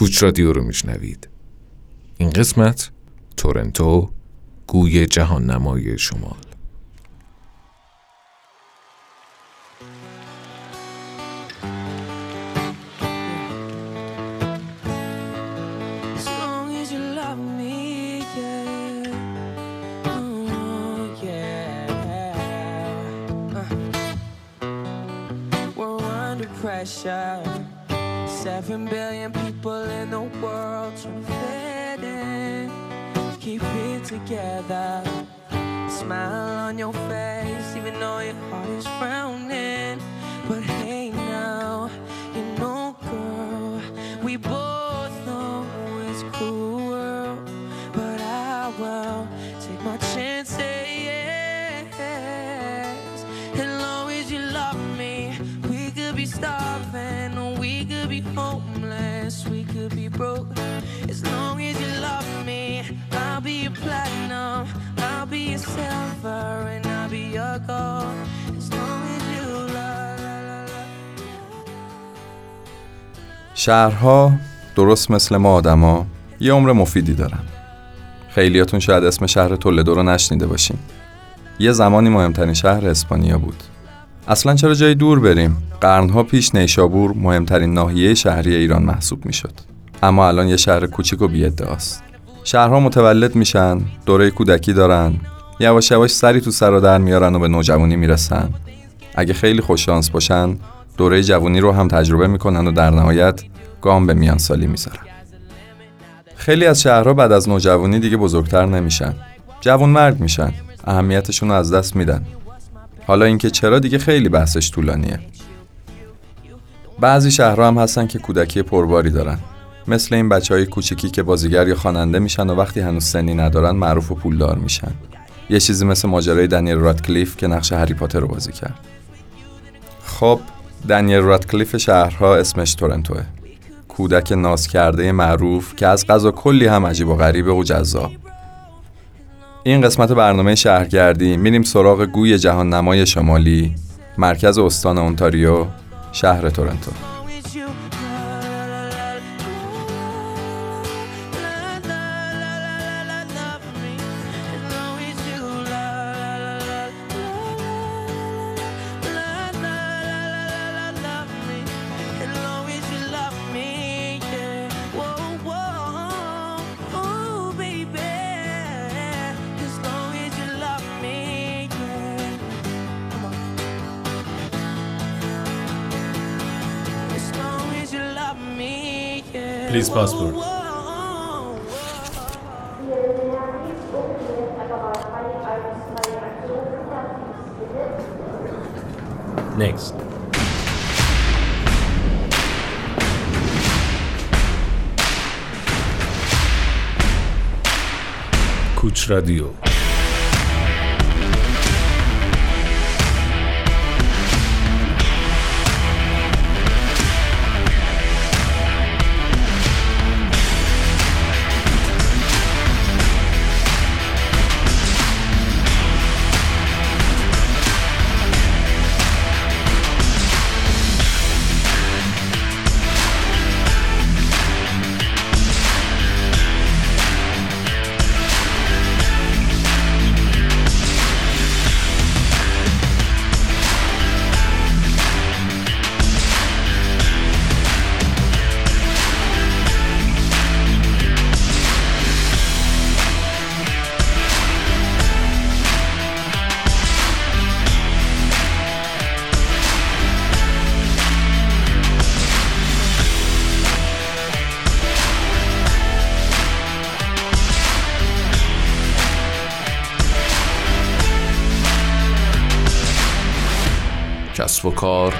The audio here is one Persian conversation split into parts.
کوچ رادیو رو میشنوید. این قسمت تورنتو گوی جهان نمای شمال your platinum, I'll be your and I'll be your gold. شهرها درست مثل ما آدما یه عمر مفیدی دارن. خیلیاتون شاید اسم شهر تولدو رو نشنیده باشین. یه زمانی مهمترین شهر اسپانیا بود. اصلا چرا جای دور بریم؟ قرنها پیش نیشابور مهمترین ناحیه شهری ایران محسوب می‌شد. اما الان یه شهر کوچیک و بی‌ادعاست. شهرها متولد میشن دوره کودکی دارن یواش یواش سری تو سر و در میارن و به نوجوانی می‌رسن. اگه خیلی خوششانس باشن دوره جوانی رو هم تجربه می‌کنن و در نهایت گام به میان سالی می‌ذارن. خیلی از شهرها بعد از نوجوانی دیگه بزرگتر نمیشن. جوان مرگ میشن اهمیتشون رو از دست میدن. حالا اینکه چرا دیگه خیلی بحثش طولانیه. بعضی شهرها هم هستن که کودکی پرباری دارن. مثل این بچه های کوچیکی که بازیگر یا خواننده میشن و وقتی هنوز سنی ندارن معروف و پولدار میشن. یه چیزی مثل ماجرای دنیل رادکلیف که نقش هری پاتر رو بازی کرد. خب دنیل رادکلیف شهرها اسمش تورنتوه. کودک ناز کرده معروف که از غذا کلی هم عجیب و غریبه و جذاب. این قسمت برنامه شهرگردی میریم سراغ گوی جهان نمای شمالی مرکز استان اونتاریو شهر تورنتو. passport. Next. Kuch Radio. کسب و کار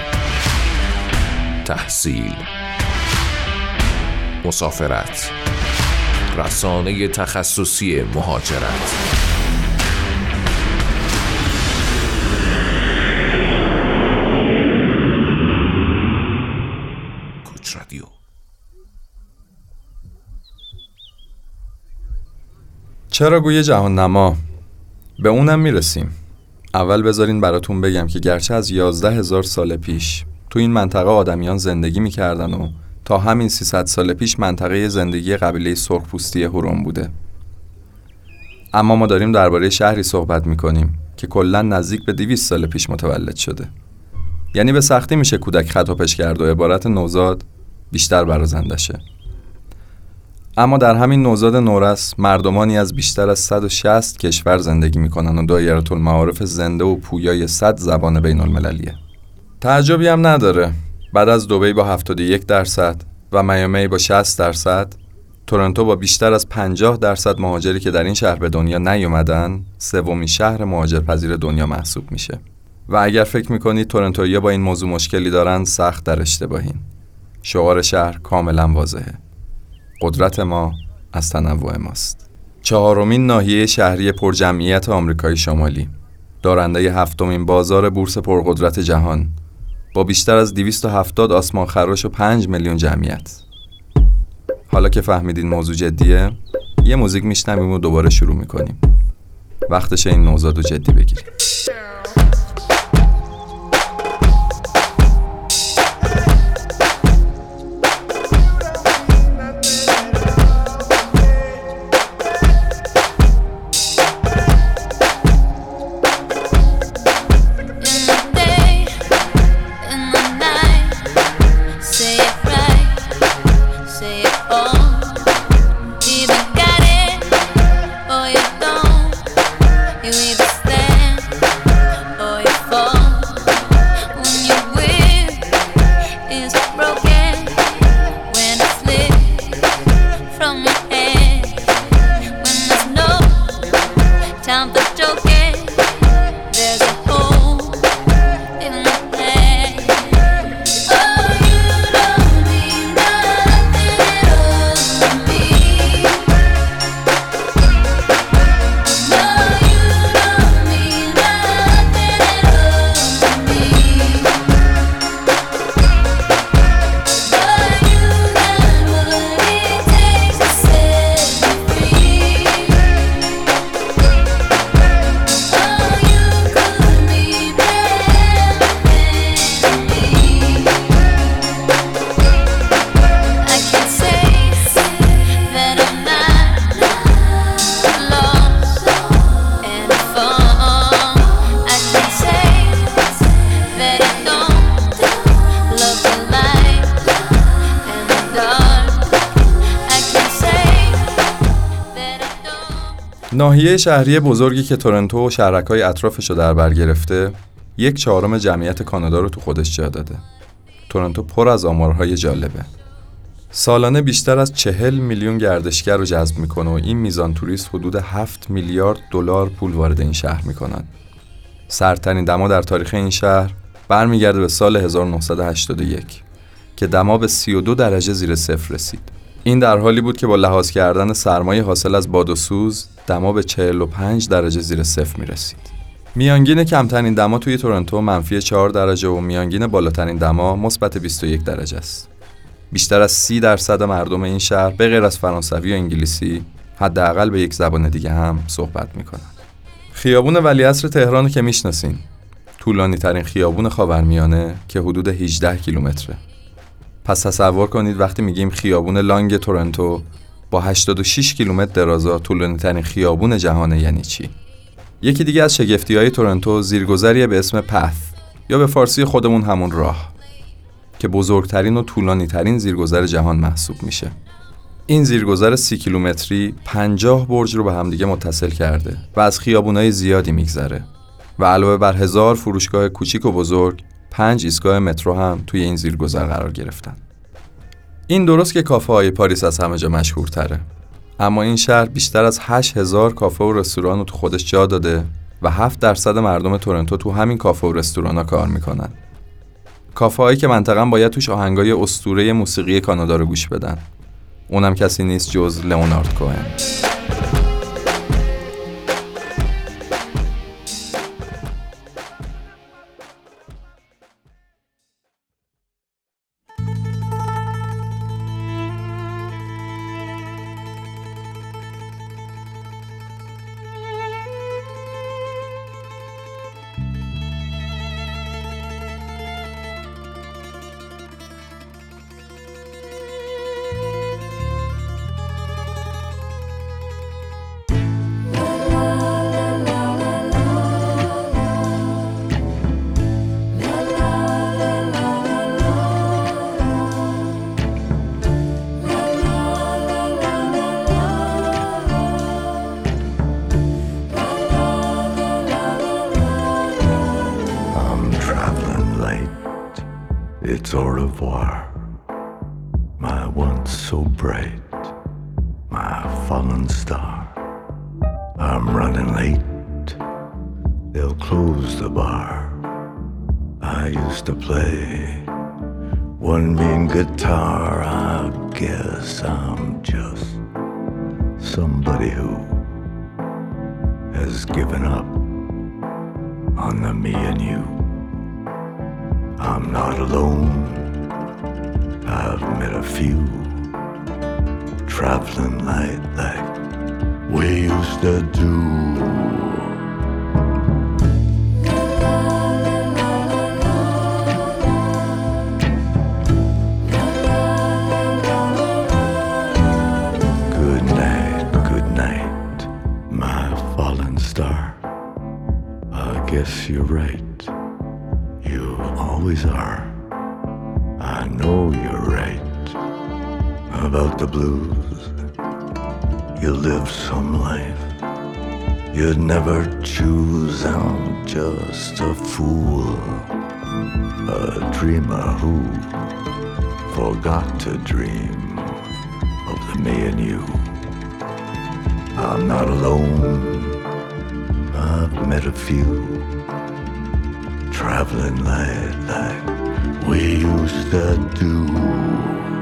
تحصیل مسافرت رسانه تخصصی مهاجرت. رادیو. چرا گوی جهان نما به اونم می‌رسیم. اول بذارین براتون بگم که گرچه از یازده هزار سال پیش تو این منطقه آدمیان زندگی می‌کردن و تا همین 300 سال پیش منطقه زندگی قبیله سرخپوستی هوروم بوده. اما ما داریم درباره شهری صحبت می‌کنیم که کلا نزدیک به 200 سال پیش متولد شده. یعنی به سختی میشه کودک خطاپش کرد و عبارت نوزاد بیشتر برازندشه اما در همین نوزاد نورس مردمانی از بیشتر از 160 کشور زندگی می‌کنن و دایره المعارف زنده و پویای 100 زبان بین المللیه تعجبی هم نداره. بعد از دوبی با 71 درصد و میامی با 60 درصد تورنتو با بیشتر از 50 درصد مهاجری که در این شهر به دنیا نیومدن سومین شهر مهاجرپذیر دنیا محسوب میشه. و اگر فکر می‌کنید تورنتویا با این موضوع مشکلی دارن سخت در اشتباهین. شعار شهر کاملا واضحه. قدرت ما از تنوع ماست. چهارمین ناحیه شهری پرجمعیت آمریکای شمالی. دارنده هفتمین بازار بورس پرقدرت جهان. با بیشتر از 270 آسمان خراش و 5 میلیون جمعیت. حالا که فهمیدین موضوع جدیه یه موزیک میشنویم و دوباره شروع می‌کنیم. وقتش این نوزاد رو جدی بگیریم. ناحیه شهری بزرگی که تورنتو و شهرکای اطرافش رو در بر گرفته یک چهارم جمعیت کانادا رو تو خودش جا داده. تورنتو پر از آمارهای جالبه. سالانه بیشتر از چهل میلیون گردشگر رو جذب می‌کنه و این میزان توریست حدود 7 میلیارد دلار پول وارد این شهر می‌کنن. سرترین دما در تاریخ این شهر برمیگرده به سال 1981 که دما به 32 درجه زیر صفر رسید. این در حالی بود که با لحاظ کردن سرمایه حاصل از باد و سوز دما به 45 درجه زیر صفر می رسید. میانگین کمترین دما توی تورنتو منفی 4 درجه و میانگین بالاترین دما مثبت 21 درجه است. بیشتر از 30 درصد مردم این شهر به غیر از فرانسوی و انگلیسی حداقل به یک زبان دیگه هم صحبت می‌کنن. خیابون ولیعصر تهران که می‌شناسین طولانی ترین خیابون خاورمیانه که حدود 18 کیلومتره. پس تصور کنید وقتی میگیم خیابون لانگ تورنتو با 86 کیلومتر درازا طولانی ترین خیابون جهانه یعنی چی؟ یکی دیگه از شگفتی های تورنتو زیرگذریه به اسم پث یا به فارسی خودمون همون راه که بزرگترین و طولانی ترین زیرگذر جهان محسوب میشه. این زیرگذر سی کیلومتری 50 برج رو به همدیگه متصل کرده و از خیابونای زیادی میگذره و علاوه بر هزار فروشگاه کوچیک و بزرگ پنج ایستگاه مترو هم توی این زیرگذر قرار گرفتن. این درست که کافه های پاریس از همه جا مشهورتره. اما این شهر بیشتر از 8000 کافه و رستوران رو تو خودش جا داده و 7 درصد مردم تورنتو تو همین کافه و رستوران ها کار می‌کنن. کافه هایی که منطقا باید توش آهنگای استوره موسیقی کانادا رو گوش بدن. اونم کسی نیست جز لئونارد کوهن. Used to play one mean guitar. I guess I'm just somebody who has given up on the me and you. I'm not alone. I've met a few traveling light like we used to do. You're right. You always are. I know you're right about the blues. You live some life you'd never choose. I'm just a fool, a dreamer who forgot to dream of the me and you. I'm not alone. I've met a few traveling light like we used to do.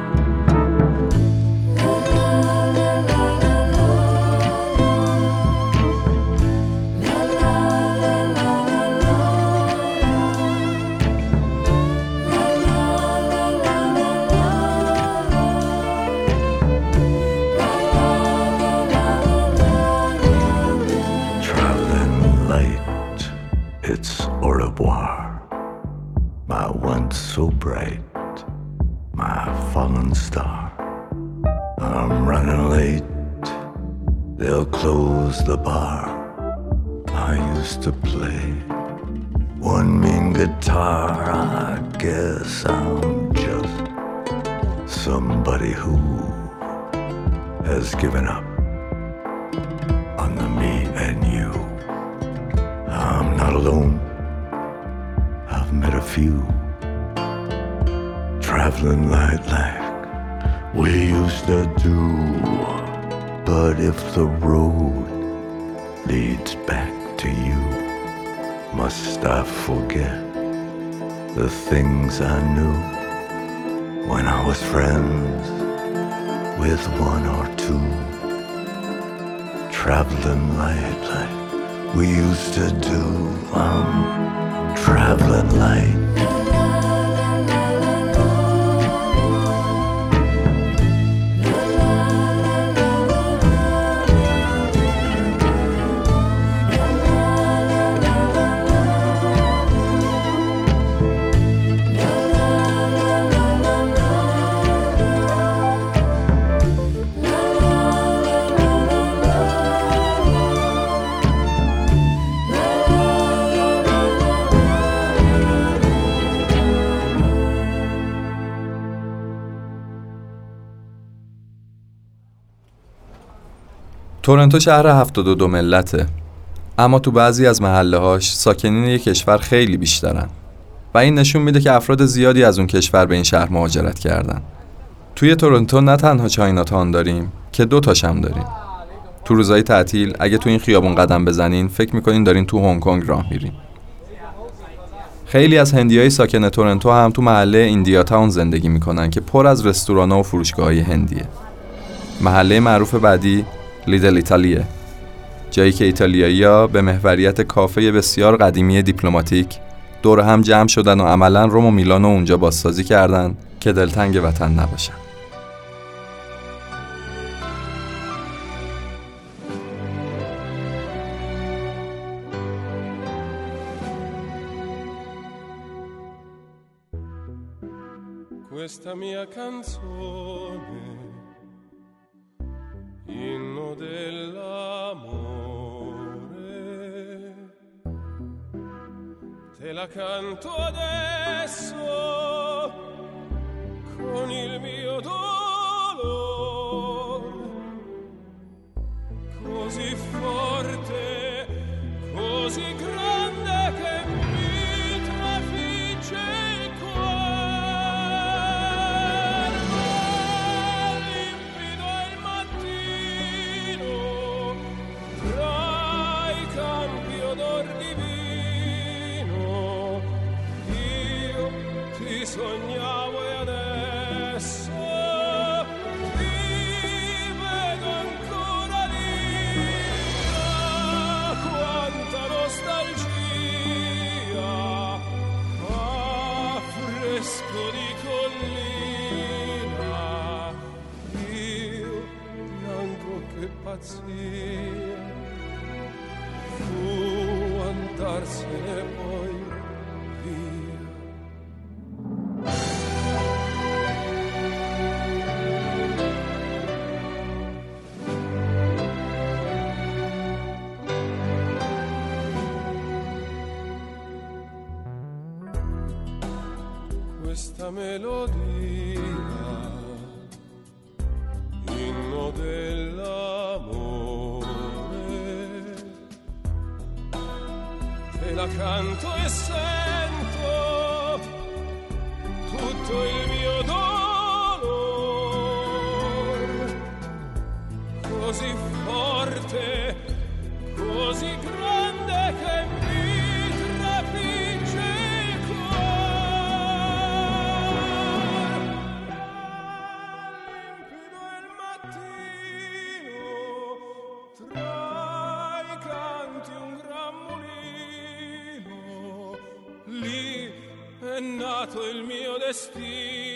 Guess I'm just somebody who has given up on the me and you. I'm not alone. I've met a few traveling light like we used to do. But if the road leads back to you, must I forget the things I knew when I was friends with one or two? traveling light like we used to do. I'm traveling light. تورنتو شهر 72 ملته. اما تو بعضی از محله هاش ساکنین یک کشور خیلی بیشترن. و این نشون میده که افراد زیادی از اون کشور به این شهر مهاجرت کردن. توی تورنتو نه تنها چایناتان داریم که دو تاش هم داریم. تو روزهای تعطیل اگه تو این خیابون قدم بزنین فکر می‌کنین دارین تو هنگ کنگ راه میرین. خیلی از هندیای ساکن تورنتو هم تو محله ایندیا تاون زندگی می‌کنن که پر از رستورانا و فروشگاه هندیه. محله معروف بعدی لیدل ایتالیه. جایی که ایتالیایی‌ها به محوریت کافه بسیار قدیمی دیپلماتیک دور هم جمع شدن و عملا روم و میلان و اونجا بازسازی کردن که دلتنگ وطن نباشن. Questa mia canzone, la canto adesso con il mio pazzia fu andarsene poi via. Il mio destino.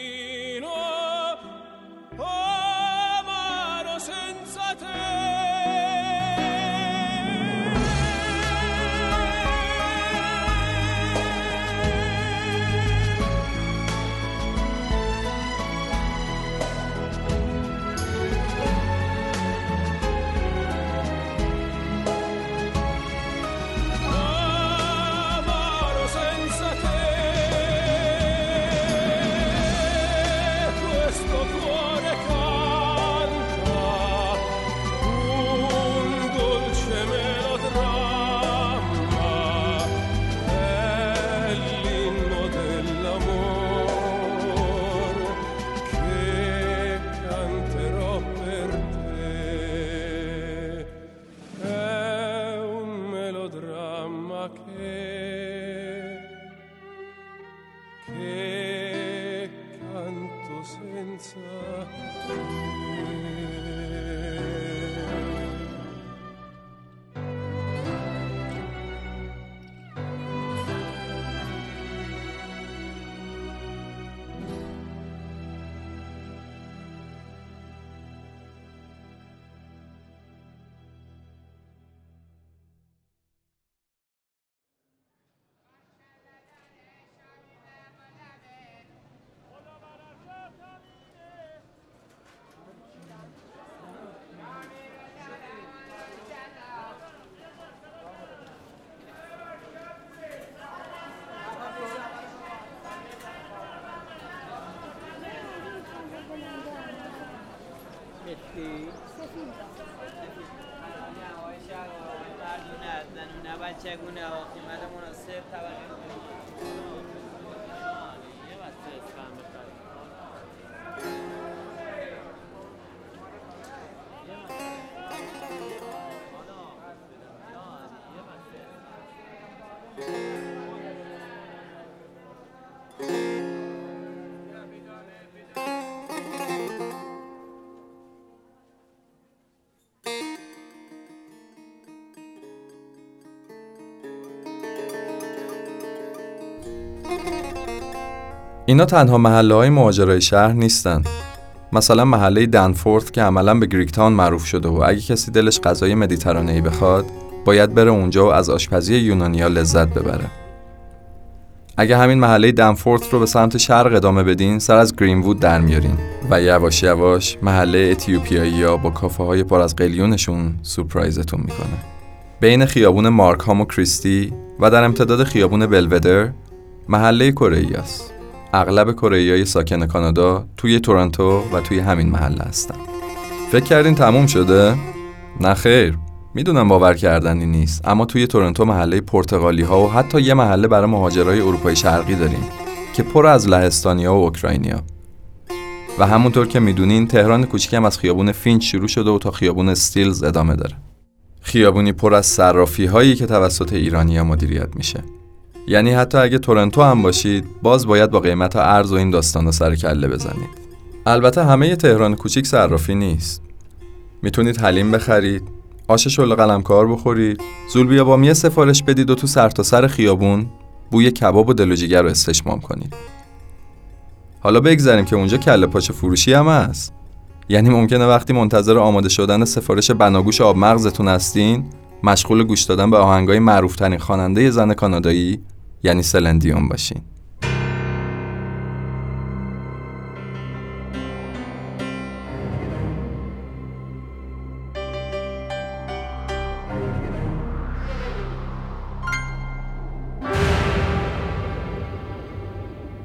اول چگونه قیمت اینا تنها محله های مهاجرای شهر نیستن. مثلا محله دنفورت که عملا به گریک تاون معروف شده و اگه کسی دلش غذای مدیترانه‌ای بخواد باید بره اونجا و از آشپزی یونانیا لذت ببره. اگه همین محله دنفورت رو به سمت شرق ادامه بدین سر از گرینوود در میارین و یواش یواش محله اتیوپیایی ها با کافه های پر از قلیونشون سورپرایزتون می‌کنه. بین خیابون مارکهام و کریستی و در امتداد خیابون بلودر محله کره است. اغلب کره ساکن کانادا توی تورنتو و توی همین محله هستن. فکر کردین تموم شده؟ نه خیر. می‌دونم باور کردنی نیست اما توی تورنتو محله پرتغالی ها و حتی یه محله برای مهاجرای اروپای شرقی داریم که پر از لهستانیا و اوکراینیا و همونطور که می‌دونین تهران کوچیک هم از خیابون فینچ شروع شده و تا خیابون استیلز ادامه داره. خیابونی پر از صرافی هایی که توسط ایرانیا مدیریت میشه. یعنی حتی اگه تورنتو هم باشید باز باید با قیمت ارز و این داستانا سر کله بزنید. البته همه تهران کوچیک صرافی نیست. می‌تونید حلیم بخرید آش شل قلمکار بخورید زولبیا بامیه سفارش بدید و تو سرتاسر سر خیابون بوی کباب و دلوجیگر رو استشمام کنید. حالا بگذاریم که اونجا کله پاچ فروشی هم هست. یعنی ممکنه وقتی منتظر آماده شدن سفارش بناگوش آب مغزتون هستین مشغول گوش دادن به آهنگای معروفترین خواننده زن کانادایی یعنی سلندیون باشین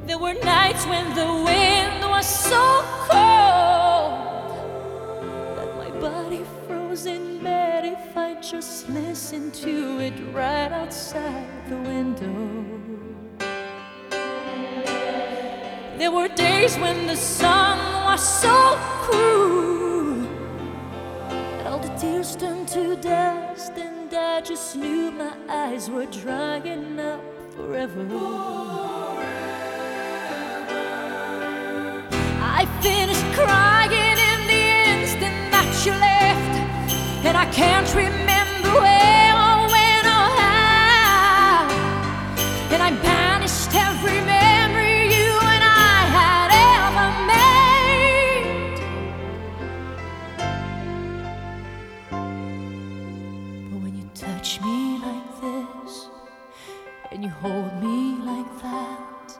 There were nights when the wind was so cold that my body froze in bed if I just listened to it right outside the window. There were days when the sun was so cruel that all the tears turned to dust, and I just knew my eyes were drying up forever. I finished crying in the instant that you left, and I can't remember. hold me like that.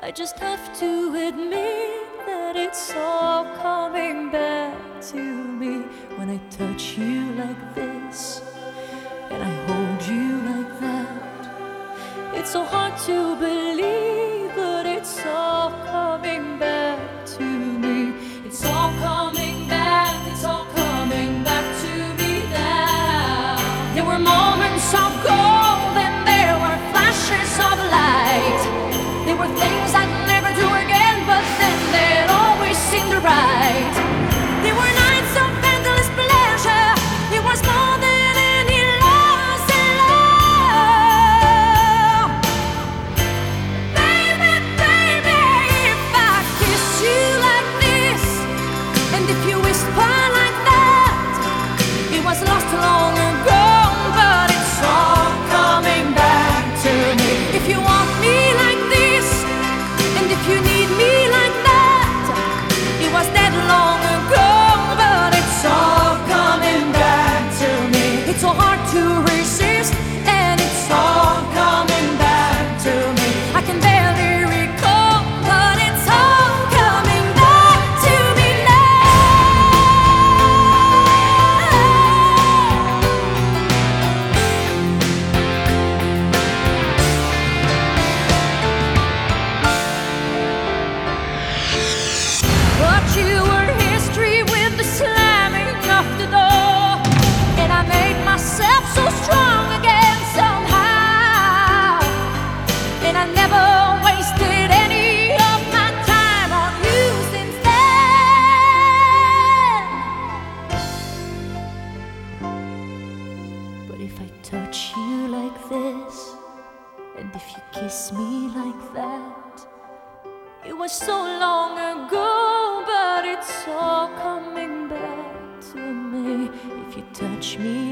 I just have to admit that it's all coming back to me when I touch you like this and I hold you like that. It's so hard to believe.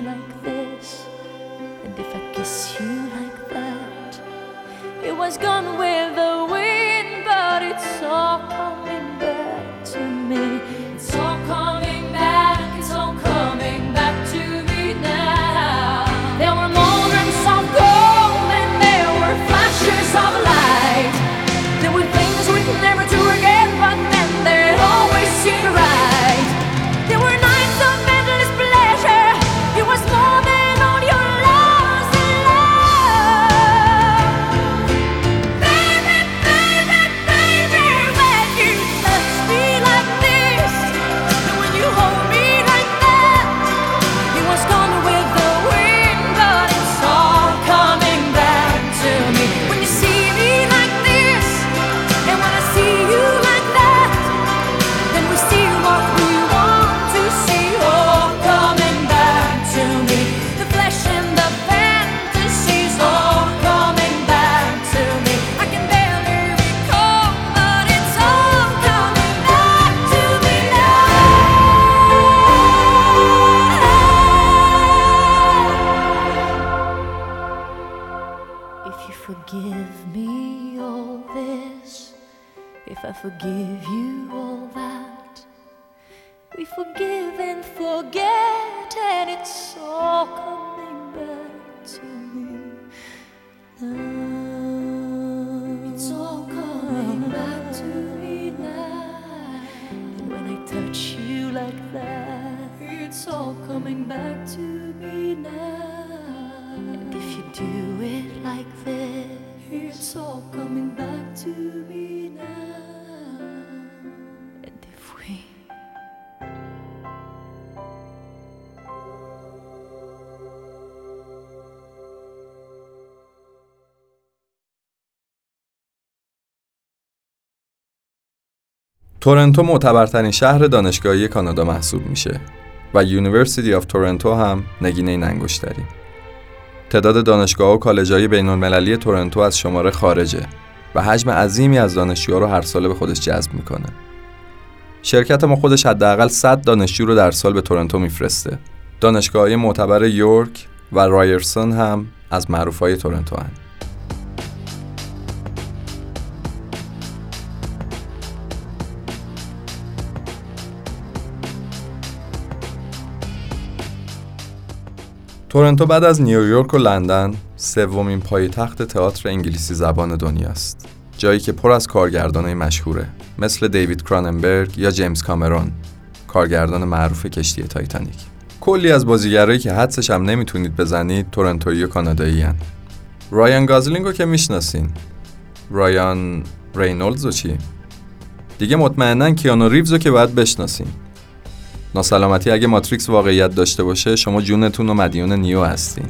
like this, and if I kiss you like that, it was gone with. تورنتو معتبرترین شهر دانشگاهی کانادا محسوب میشه و University of Toronto هم نگینه این انگشتری. تعداد دانشگاه و کالج‌های بین المللی تورنتو از شماره خارجه و حجم عظیمی از دانشجوها رو هر ساله به خودش جذب می‌کنه. شرکت ما خودش حداقل 100 دانشجو رو در سال به تورنتو میفرسته. دانشگاه‌های معتبر یورک و رایرسون هم از معروفای تورنتو هن. تورنتو بعد از نیویورک و لندن سومین پایتخت تئاتر انگلیسی زبان دنیاست. جایی که پر از کارگردانای مشهوره مثل دیوید کراننبرگ یا جیمز کامرون کارگردان معروف کشتی تایتانیک. کلی از بازیگرایی که حدسش هم نمی‌تونید بزنید تورنتویی و کانادایی هن. رایان گازلینگ رو که می‌شناسین رایان رینولدز و چی؟ دیگه مطمئنا کیانو ریوز رو که باید بشناسین ناسلامتی اگه ماتریکس واقعیت داشته باشه شما جونتون و مدیون نیو هستین.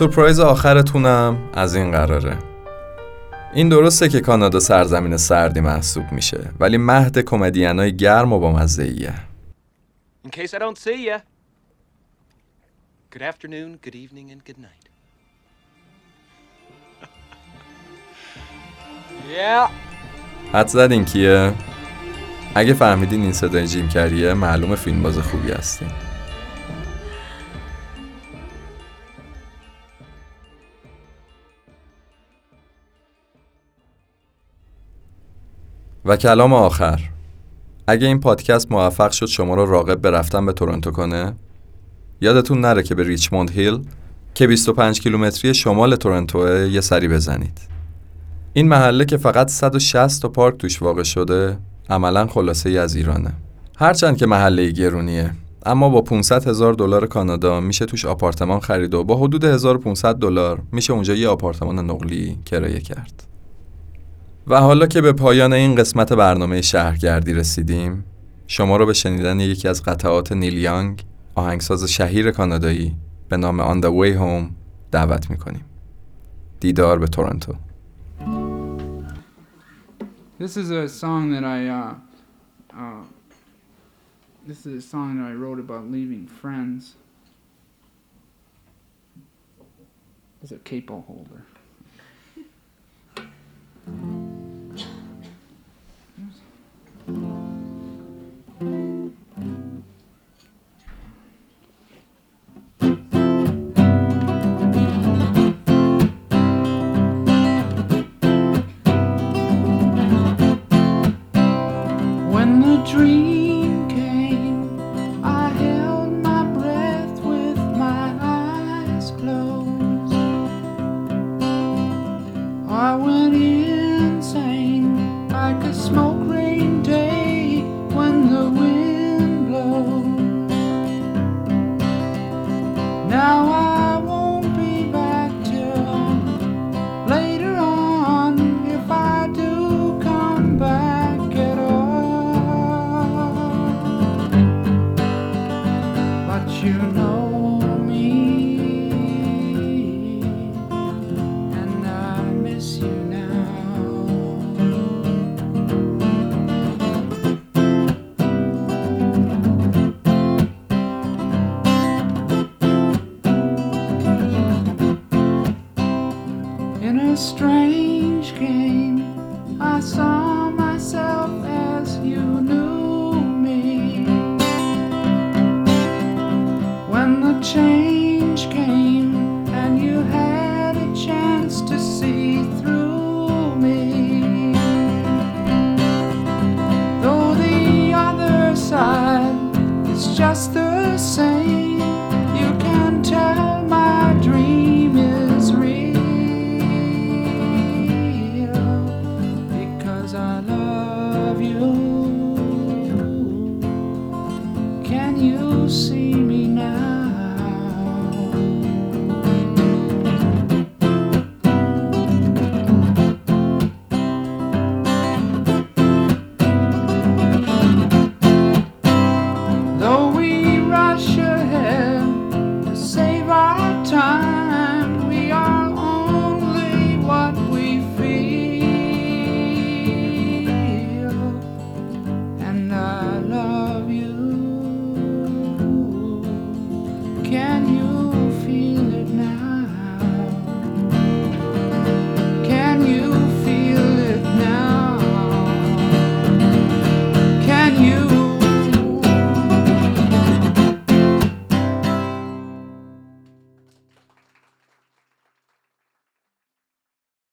سورپرایز آخرتونم از این قراره این درسته که کانادا سرزمین سردی محسوب میشه ولی مهد کمدینای گرم و با مزه‌ایه In case I don't see ya. Good afternoon, good evening, and good night. yeah. حد زدین کیه؟ اگه فهمیدین این صدای جیم کریه معلوم فیلم باز خوبی هستین و کلام آخر. اگه این پادکست موفق شد شما رو راغب به رفتن به تورنتو کنه یادتون نره که به ریچموند هیل که 25 کیلومتری شمال تورنتوه یه سری بزنید. این محله که فقط 160 تا پارک توش واقع شده عملا خلاصه ای از ایرانه. هرچند که محله گرونیه اما با 500 هزار دلار کانادا میشه توش آپارتمان خرید و با حدود 1500 دلار میشه اونجا یه آپارتمان نقلی کرایه کرد. و حالا که به پایان این قسمت برنامه شهرگردی رسیدیم شما رو به شنیدن یکی از قطعات نیل یانگ آهنگساز شهیر کانادایی به نام On the Way Home دعوت می‌کنیم دیدار به تورنتو This is a song that I uh, uh, this is a song that I wrote about leaving friends. It's a capo holder. Não sei.